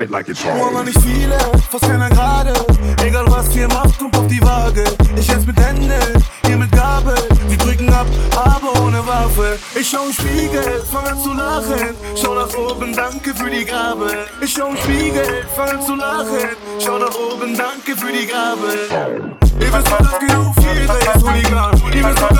it like it's Wallah hard. nicht viele, fast keiner gerade. Egal was ihr macht, kommt auf die Waage. Ich jetzt mit Händen, ihr mit Gabel. Sie drücken ab, aber ohne Waffe. Ich schau im Spiegel, fang an zu lachen. Schau nach oben, danke für die Gabe. Ich schau im Spiegel, fang an zu lachen. Schau nach oben, danke für die Gabe. Ihr wisst doch ganz genau, viel ist Hooligan. Ihr wisst doch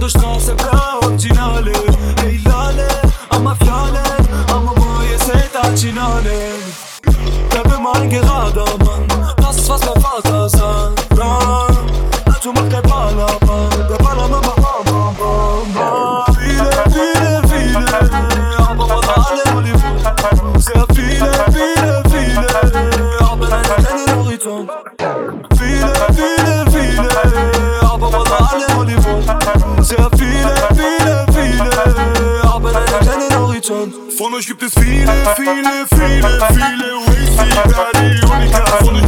dush nase pra originale Ej lale, ama fjale Ama boje se ta qinale Te për marrë Von euch gibt es viele, viele, viele, viele Wings wie Daddy und ich euch